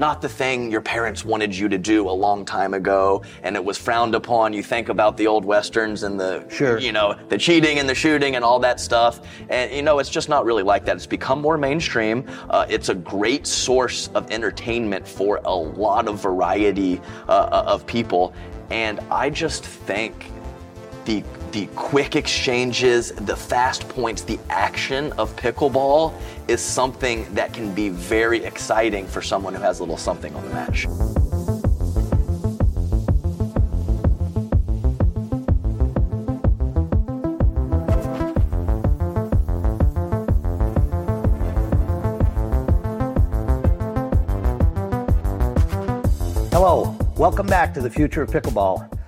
not the thing your parents wanted you to do a long time ago, and it was frowned upon. You think about the old westerns and the, Sure. you know, the cheating and the shooting and all that stuff, and you know, it's just not really like that. It's become more mainstream. Uh, it's a great source of entertainment for a lot of variety uh, of people, and I just think the the quick exchanges, the fast points, the action of pickleball is something that can be very exciting for someone who has a little something on the match. Hello, welcome back to the future of pickleball.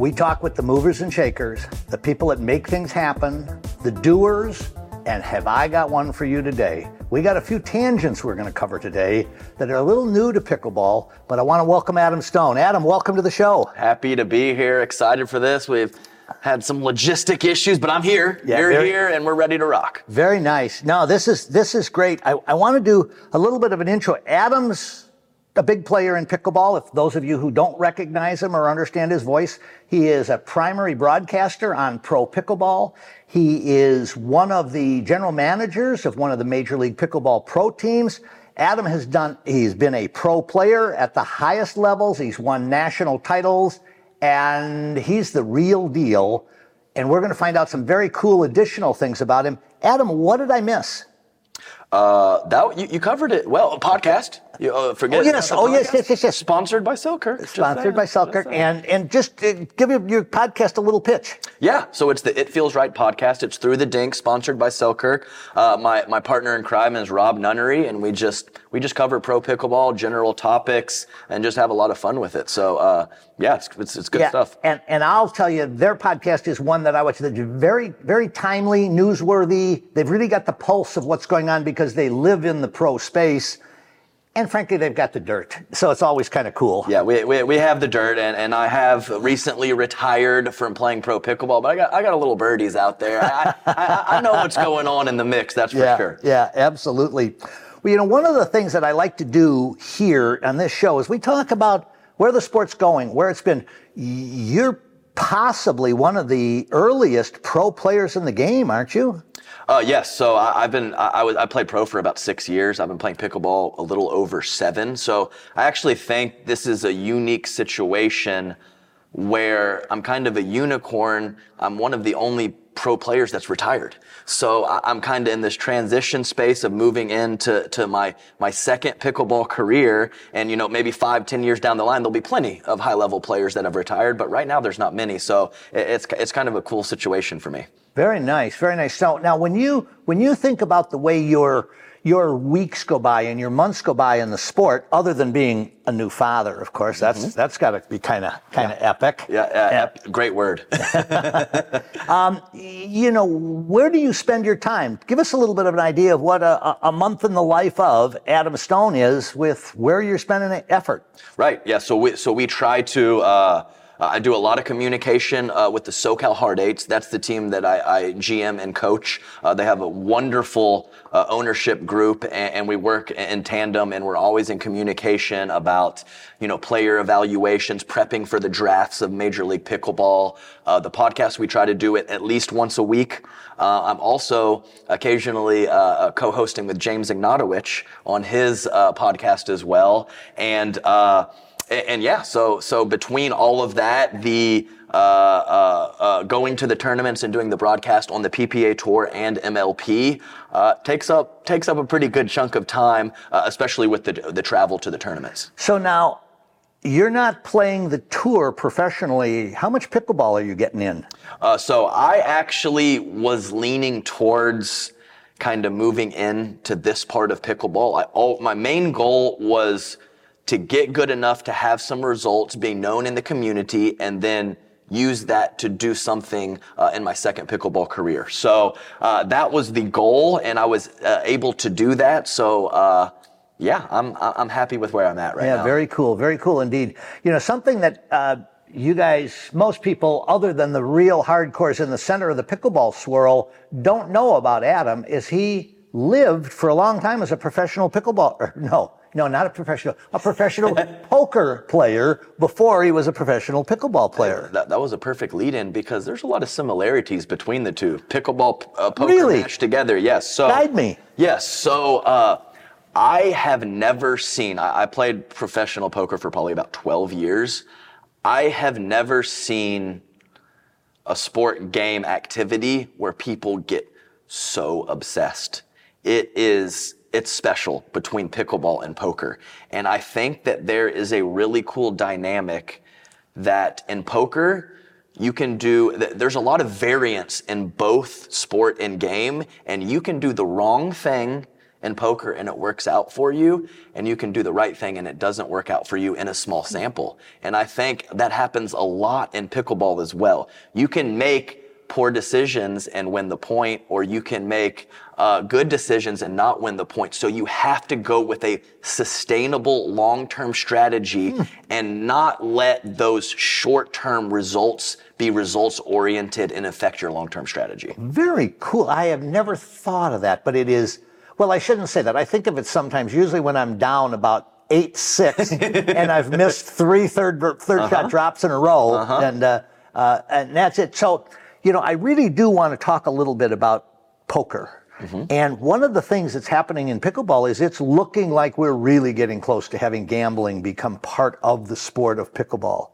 We talk with the movers and shakers, the people that make things happen, the doers, and have I got one for you today? We got a few tangents we're going to cover today that are a little new to pickleball, but I want to welcome Adam Stone. Adam, welcome to the show. Happy to be here, excited for this. We've had some logistic issues, but I'm here. Yeah, You're very- here, and we're ready to rock. Very nice. No, this is this is great. I, I want to do a little bit of an intro. Adam's a big player in pickleball. If those of you who don't recognize him or understand his voice, he is a primary broadcaster on Pro Pickleball. He is one of the general managers of one of the Major League Pickleball Pro teams. Adam has done, he's been a pro player at the highest levels. He's won national titles and he's the real deal. And we're going to find out some very cool additional things about him. Adam, what did I miss? Uh, that you, you covered it well. A podcast. You, uh, forget. Oh, yes. Oh, yes, yes, yes, yes. Sponsored by Selkirk. Sponsored by Selkirk. And, and just uh, give your, your podcast a little pitch. Yeah, so it's the It Feels Right podcast. It's through the Dink, sponsored by Selkirk. Uh, my my partner in crime is Rob Nunnery, and we just we just cover pro pickleball, general topics, and just have a lot of fun with it. So uh, yeah, it's, it's it's good stuff. And, and I'll tell you, their podcast is one that I watch that's very, very timely, newsworthy. They've really got the pulse of what's going on because they live in the pro space. And frankly, they've got the dirt. So it's always kind of cool. Yeah, we, we, we have the dirt, and, and I have recently retired from playing pro pickleball, but I got I got a little birdies out there. I, I, I know what's going on in the mix, that's for yeah, sure. Yeah, absolutely. Well, you know, one of the things that I like to do here on this show is we talk about where the sport's going, where it's been. You're possibly one of the earliest pro players in the game, aren't you? Uh, yes. So I, I've been I, I was I played pro for about six years. I've been playing pickleball a little over seven. So I actually think this is a unique situation where I'm kind of a unicorn. I'm one of the only pro players that's retired. So I'm kind of in this transition space of moving into to my my second pickleball career. And you know maybe five ten years down the line there'll be plenty of high level players that have retired. But right now there's not many. So it, it's it's kind of a cool situation for me. Very nice, very nice. So now, when you when you think about the way your your weeks go by and your months go by in the sport, other than being a new father, of course, that's that's got to be kind of kind of epic. Mm-hmm. Yeah, uh, ep- great word. You know, where do you spend your time? Give us a little bit of an idea of what a, a- a month in the life of Adam Stone is, with where you're spending the effort. right. Yeah. So we so we try to. Uh, I do a lot of communication uh, with the SoCal Hard Eights. That's the team that I, I GM and coach. Uh, they have a wonderful uh, ownership group, and, and we work in tandem. And we're always in communication about, you know, player evaluations, prepping for the drafts of Major League Pickleball. Uh, the podcast we try to do it at least once a week. Uh, I'm also occasionally uh, uh, co-hosting with James Ignatowich on his uh, podcast as well, and. And, and yeah, so so between all of that, the uh, uh, uh, going to the tournaments and doing the broadcast on the PPA tour and MLP uh, takes up takes up a pretty good chunk of time, uh, especially with the the travel to the tournaments. So now, you're not playing the tour professionally. How much pickleball are you getting in? Uh, so I actually was leaning towards kind of moving into this part of pickleball. I, all, my main goal was to get good enough to have some results, being known in the community, and then use that to do something uh, in my second pickleball career. So uh, that was the goal, and I was uh, able to do that. So uh, yeah, I'm I'm happy with where I'm at right Yeah, now. very cool, very cool indeed. You know, something that uh, you guys, most people, other than the real hardcores in the center of the pickleball swirl, don't know about Adam is he lived for a long time as a professional pickleballer. No, no, not a professional, a professional poker player before he was a professional pickleball player. That, that was a perfect lead in because there's a lot of similarities between the two. Pickleball, uh, poker Really? match together, yes. So Guide me. Yes. So uh, I have never seen. I, I played professional poker for probably about 12 years. I have never seen a sport game activity where people get so obsessed. It is it's special between pickleball and poker. And I think that there is a really cool dynamic that in poker you can do th- there's a lot of variance in both sport and game and you can do the wrong thing in poker and it works out for you and you can do the right thing and it doesn't work out for you in a small sample and i think that happens a lot in pickleball as well you can make poor decisions and win the point, or you can make uh, good decisions and not win the point. So you have to go with a sustainable long-term strategy and not let those short-term results be results-oriented and affect your long-term strategy. Very cool. I have never thought of that, but it is, well, I shouldn't say that. I think of it sometimes, usually when I'm down about eight, six, and I've missed three third, third shot drops in a row, and, uh, uh, and that's it. So, you know, I really do want to talk a little bit about poker. Mm-hmm. And one of the things that's happening in pickleball is it's looking like we're really getting close to having gambling become part of the sport of pickleball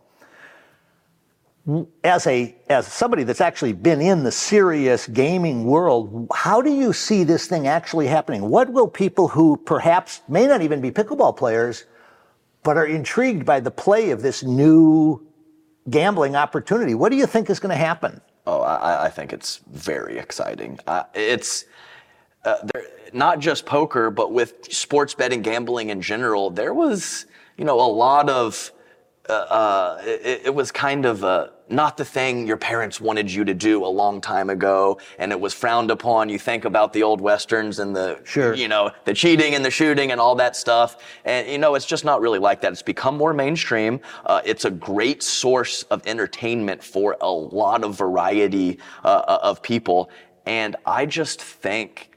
as a as somebody that's actually been in the serious gaming world, how do you see this thing actually happening? What will people who perhaps may not even be pickleball players, but are intrigued by the play of this new gambling opportunity? What do you think is going to happen? Oh, I, I think it's very exciting. Uh, it's uh, not just poker, but with sports betting, gambling in general. There was, you know, a lot of. Uh, uh, it, it was kind of uh, not the thing your parents wanted you to do a long time ago, and it was frowned upon. You think about the old westerns and the, Sure. you know, the cheating and the shooting and all that stuff, and you know, it's just not really like that. It's become more mainstream. Uh, it's a great source of entertainment for a lot of variety uh, of people, and I just think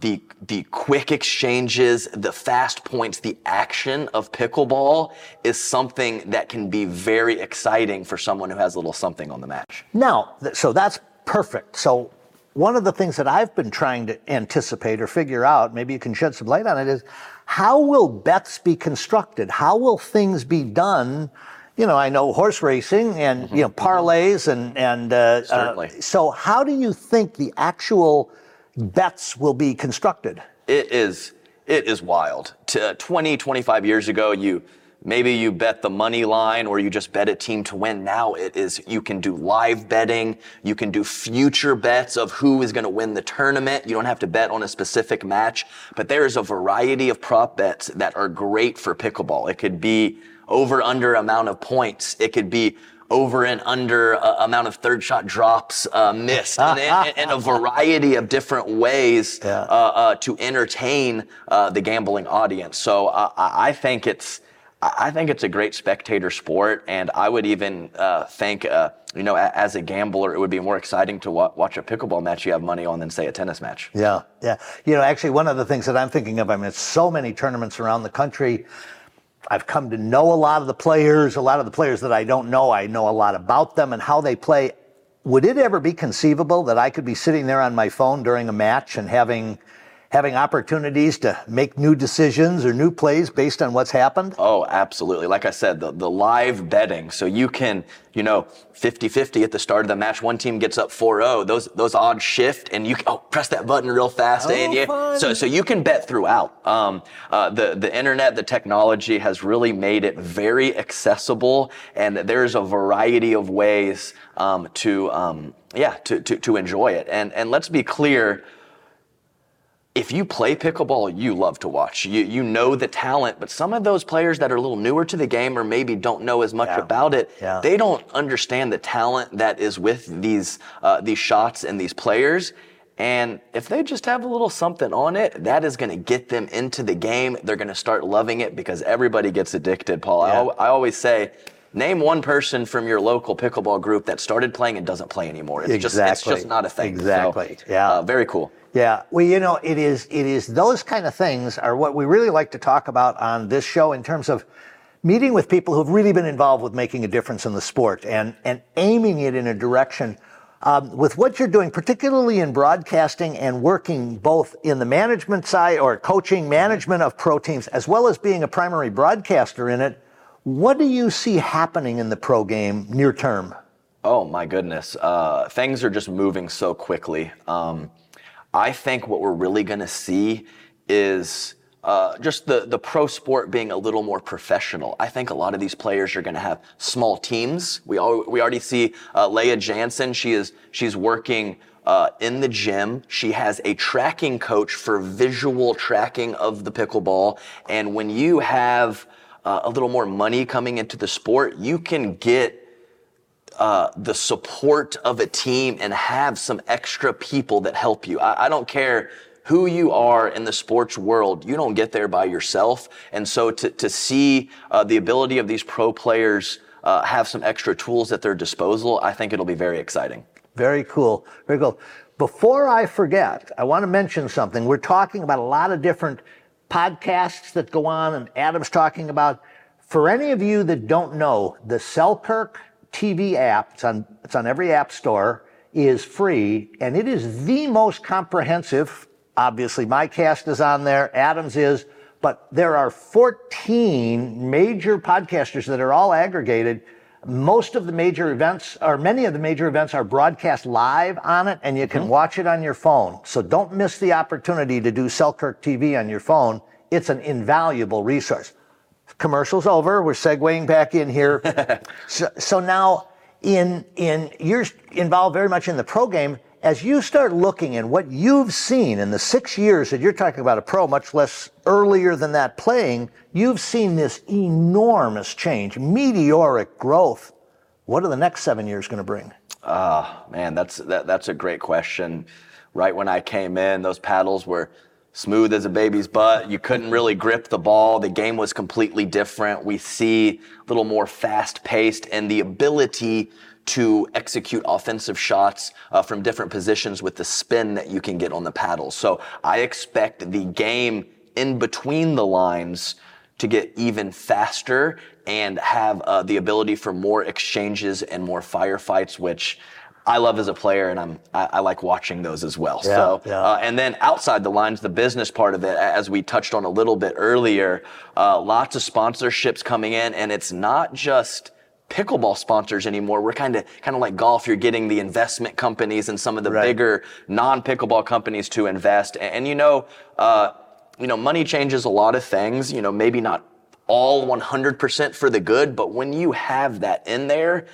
the the quick exchanges, the fast points, the action of pickleball is something that can be very exciting for someone who has a little something on the match. Now, th- so that's perfect. So one of the things that I've been trying to anticipate or figure out, maybe you can shed some light on it, is how will bets be constructed? How will things be done? You know, I know horse racing and you know parlays and and uh, Certainly. Uh, so how do you think the actual bets will be constructed? It is it is wild. To uh, 20, 25 years ago, you maybe you bet the money line or you just bet a team to win. Now it is you can do live betting, you can do future bets of who is going to win the tournament. You don't have to bet on a specific match, but there is a variety of prop bets that are great for pickleball. It could be over under amount of points. It could be over and under uh, amount of third shot drops uh, missed, and, and, and a variety of different ways Yeah. uh, uh, to entertain uh, the gambling audience. So uh, I I think it's. I think it's a great spectator sport, and I would even uh, think, uh, you know, as a gambler, it would be more exciting to wa- watch a pickleball match you have money on than say a tennis match. Yeah, yeah. You know, actually, one of the things that I'm thinking of, I mean, it's so many tournaments around the country. I've come to know a lot of the players. A lot of the players that I don't know, I know a lot about them and how they play. Would it ever be conceivable that I could be sitting there on my phone during a match and having having opportunities to make new decisions or new plays based on what's happened? Oh, absolutely. Like I said, the, the live betting. So you can, you know, 50-50 at the start of the match. One team gets up 4-0. Those those odds shift and you oh press that button real fast. Oh, and you, fun. so so you can bet throughout. Um, uh, the the internet, the technology has really made it very accessible, and there's a variety of ways um, to um, yeah to, to to enjoy it. And and let's be clear if you play pickleball, you love to watch. You you know the talent, but some of those players that are a little newer to the game or maybe don't know as much Yeah. about it, Yeah. they don't understand the talent that is with these uh, these shots and these players. And if they just have a little something on it, that is going to get them into the game. They're going to start loving it because everybody gets addicted. Paul, Yeah. al- I always say. Name one person from your local pickleball group that started playing and doesn't play anymore. It's exactly. just it's just not a thing. Exactly. So, yeah. Uh, very cool. Yeah. Well, you know, it is it is those kind of things are what we really like to talk about on this show in terms of meeting with people who've really been involved with making a difference in the sport and and aiming it in a direction um, with what you're doing, particularly in broadcasting and working both in the management side or coaching management of pro teams, as well as being a primary broadcaster in it, what do you see happening in the pro game near term? Oh my goodness, uh, things are just moving so quickly. Um, I think what we're really going to see is uh, just the, the pro sport being a little more professional. I think a lot of these players are going to have small teams. We all, we already see uh, Lea Jansen. She is she's working uh, in the gym. She has a tracking coach for visual tracking of the pickleball. And when you have uh, a little more money coming into the sport, you can get uh, the support of a team and have some extra people that help you. I, I don't care who you are in the sports world. You don't get there by yourself. And so to, to see uh, the ability of these pro players uh, have some extra tools at their disposal, I think it'll be very exciting. Very cool. Very cool. Before I forget, I want to mention something. We're talking about a lot of different podcasts that go on, and Adam's talking about. For any of you that don't know, the Selkirk TV app, it's on, it's on every app store, is free, and it is the most comprehensive Obviously, my cast is on there, Adams is, but there are 14 major podcasters that are all aggregated. Most of the major events, or many of the major events, are broadcast live on it, and you can mm-hmm. watch it on your phone. So don't miss the opportunity to do Selkirk TV on your phone. It's an invaluable resource. Commercials over. We're segueing back in here. so, so now, in in you're involved very much in the pro game as you start looking and what you've seen in the six years that you're talking about a pro, much less earlier than that playing, you've seen this enormous change, meteoric growth. What are the next seven years going to bring? Ah, uh, man, that's that, that's a great question. Right when I came in, those paddles were smooth as a baby's butt. You couldn't really grip the ball. The game was completely different. We see a little more fast paced and the ability to execute offensive shots uh, from different positions with the spin that you can get on the paddle. So I expect the game in between the lines to get even faster and have uh, the ability for more exchanges and more firefights, which I love as a player, and I'm I, I like watching those as well. Yeah, so, yeah. Uh, and then outside the lines, the business part of it, as we touched on a little bit earlier, uh, lots of sponsorships coming in, and it's not just pickleball sponsors anymore. We're kind of kind of like golf. You're getting the investment companies and some of the right. bigger non-pickleball companies to invest. And, and you know, uh, you know, money changes a lot of things. You know, maybe not all 100% for the good, but when you have that in there,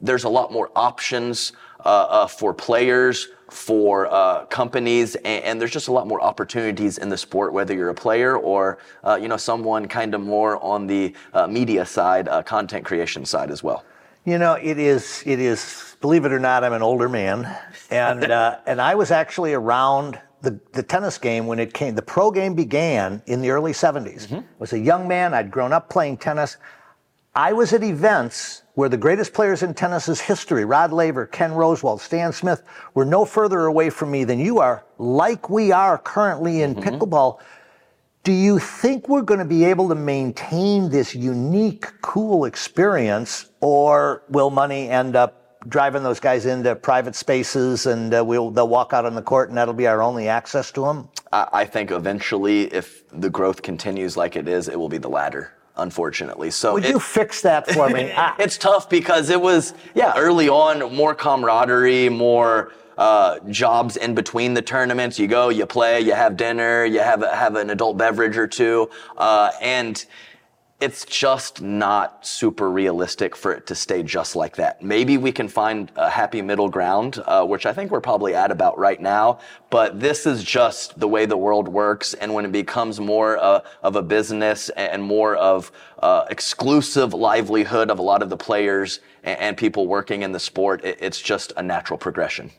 there's a lot more options uh, uh, for players for uh, companies, and, and, there's just a lot more opportunities in the sport, whether you're a player or uh, you know someone kind of more on the uh, media side, uh, content creation side as well. You know, it is it is. Believe it or not, I'm an older man, and uh, and I was actually around. The, the tennis game when it came the pro game began in the early 70s mm-hmm. I was a young man i'd grown up playing tennis I was at events where the greatest players in tennis's history, Rod Laver, Ken Rosewall, Stan Smith, were no further away from me than you are, like we are currently in mm-hmm. pickleball. Do you think we're going to be able to maintain this unique, cool experience, or will money end up driving those guys into private spaces and uh, we'll, they'll walk out on the court and that'll be our only access to them? I think eventually, if the growth continues like it is, it will be the latter unfortunately. So would it, you fix that for me? it's tough because it was yeah early on more camaraderie, more. Uh, jobs in between the tournaments. You go, you play, you have dinner, you have have an adult beverage or two, uh, and it's just not super realistic for it to stay just like that. Maybe we can find a happy middle ground, uh, which I think we're probably at about right now. But this is just the way the world works. And when it becomes more uh, of a business and more of uh, exclusive livelihood of a lot of the players and, people working in the sport, it, it's just a natural progression.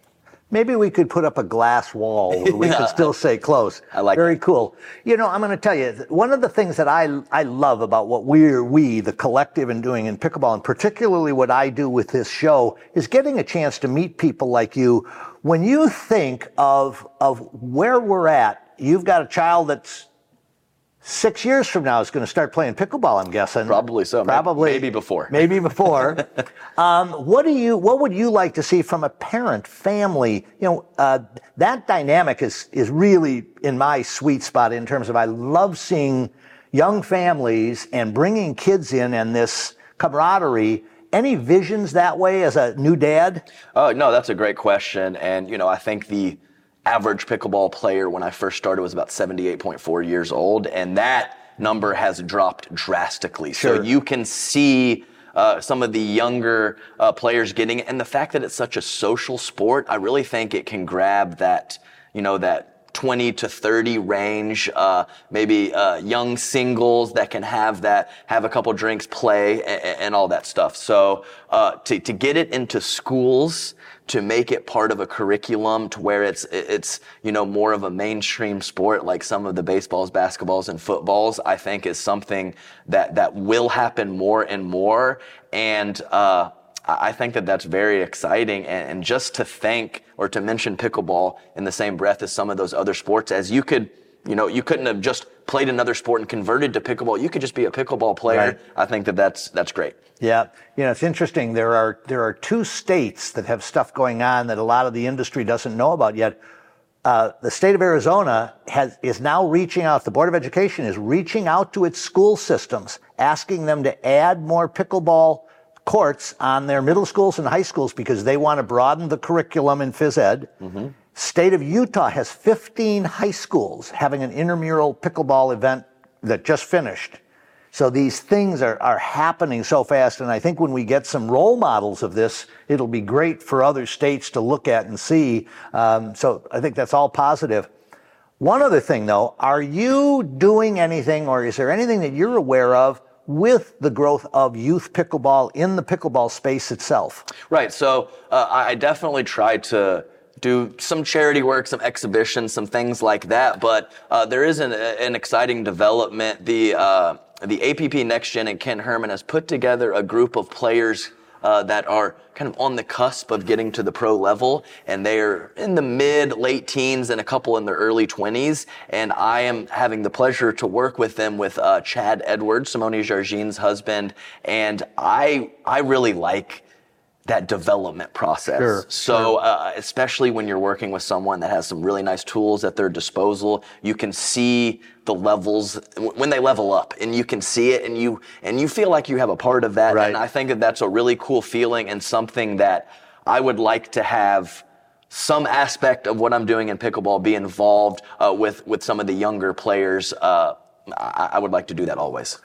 Maybe we could put up a glass wall where we Yeah. could still say close. I like Very cool. You know, I'm going to tell you one of the things that I I love about what we're we the collective and doing in pickleball, and particularly what I do with this show, is getting a chance to meet people like you. When you think of of where we're at, you've got a child that's six years from now is going to start playing pickleball. I'm guessing. Probably so. Probably maybe before. Maybe before. um, what do you? What would you like to see from a parent, family? You know, uh, that dynamic is is really in my sweet spot in terms of I love seeing young families and bringing kids in and this camaraderie. Any visions that way as a new dad? Oh no, that's a great question, and you know I think the average pickleball player when I first started was about 78.4 years old, and that number has dropped drastically. Sure. So you can see. Uh, some of the younger uh, players getting it, and the fact that it's such a social sport, I really think it can grab that, you know, that 20 to 30 range, uh, maybe uh, young singles that can have that, have a couple drinks, play, and, and all that stuff. So uh, to, to get it into schools, to make it part of a curriculum to where it's it's you know more of a mainstream sport like some of the baseballs, basketballs, and footballs, I think is something that that will happen more and more. And uh, I think that that's very exciting. And, and just to think or to mention pickleball in the same breath as some of those other sports, as you could, you know, you couldn't have just played another sport and converted to pickleball. You could just be a pickleball player. Right. I think that that's that's great. Yeah, you know, it's interesting. There are there are two states that have stuff going on that a lot of the industry doesn't know about yet. Uh, the state of Arizona has is now reaching out. The Board of Education is reaching out to its school systems, asking them to add more pickleball courts on their middle schools and high schools because they want to broaden the curriculum in phys ed. State of Utah has 15 high schools having an intramural pickleball event that just finished. So these things are, are happening so fast, and I think when we get some role models of this, it'll be great for other states to look at and see. Um, so I think that's all positive. One other thing, though, are you doing anything, or is there anything that you're aware of with the growth of youth pickleball in the pickleball space itself? Right. So uh, I I definitely try to do some charity work, some exhibitions, some things like that. But uh, there is an, an exciting development. The uh, the APP Next Gen and Ken Herman has put together a group of players. Uh, that are kind of on the cusp of getting to the pro level, and they're in the mid, late teens, and a couple in their early 20s. And I am having the pleasure to work with them with uh, Chad Edwards, Simone Jardim's husband, and I I really like that development process. Sure, so, uh, especially when you're working with someone that has some really nice tools at their disposal, you can see the levels when they level up, and you can see it, and you and you feel like you have a part of that. Right. And I think that that's a really cool feeling and something that I would like to have some aspect of what I'm doing in pickleball be involved uh, with with some of the younger players. Uh, I, I would like to do that always.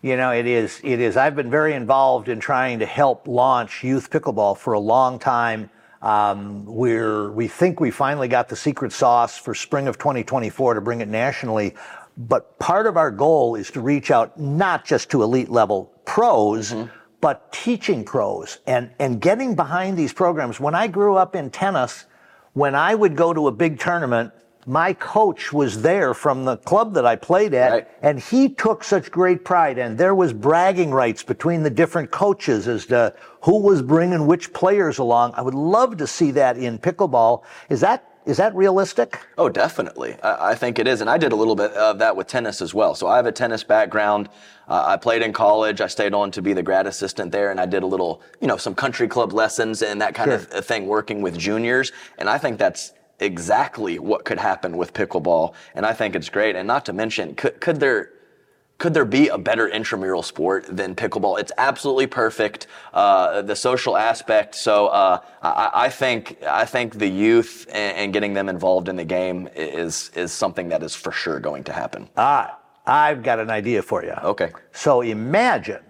You know, it is. It is. I've been very involved in trying to help launch youth pickleball for a long time. Um, we're we think we finally got the secret sauce for spring of 2024 to bring it nationally. But part of our goal is to reach out not just to elite level pros, but teaching pros and and getting behind these programs. When I grew up in tennis, when I would go to a big tournament, my coach was there from the club that I played at, Right. and he took such great pride. And there was bragging rights between the different coaches as to who was bringing which players along. I would love to see that in pickleball. Is that is that realistic? Oh, definitely. I, I think it is. And I did a little bit of that with tennis as well. So I have a tennis background. Uh, I played in college. I stayed on to be the grad assistant there. And I did a little, you know, some country club lessons and that kind Sure. of thing working with juniors. And I think that's exactly what could happen with pickleball. And I think it's great. And not to mention, could, could there, could there be a better intramural sport than pickleball? It's absolutely perfect. Uh, the social aspect. So uh, I, I think I think the youth and, and getting them involved in the game is is something that is for sure going to happen. Ah, I've got an idea for you. Okay. So imagine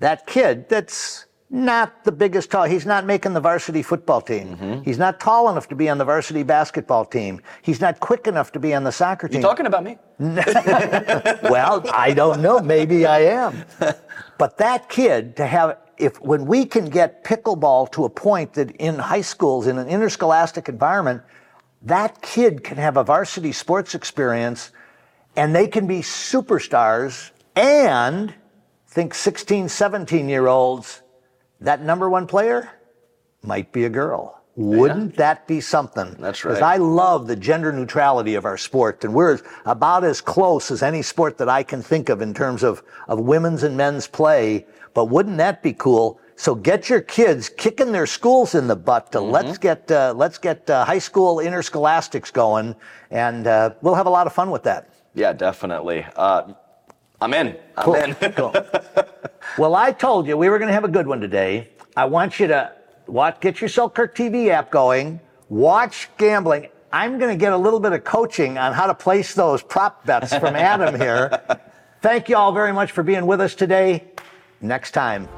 that kid that's not the biggest tall. He's not making the varsity football team. Mm-hmm. He's not tall enough to be on the varsity basketball team. He's not quick enough to be on the soccer team. You talking about me? well, I don't know. Maybe I am. But that kid to have, if when we can get pickleball to a point that in high schools, in an interscholastic environment, that kid can have a varsity sports experience and they can be superstars and think 16, 17 year olds, that number one player might be a girl. Wouldn't that be something? That's right. Because. I love the gender neutrality of our sport, and we're about as close as any sport that I can think of in terms of, of women's and men's play. But wouldn't that be cool? So get your kids kicking their schools in the butt to let's get uh, let's get uh, high school interscholastics going, and uh, we'll have a lot of fun with that. Yeah, definitely. I'm in. I'm Cool. in. Cool. Well, I told you we were going to have a good one today. I want you to watch, get your Selkirk TV app going, watch gambling. I'm going to get a little bit of coaching on how to place those prop bets from Adam here. Thank you all very much for being with us today. Next time.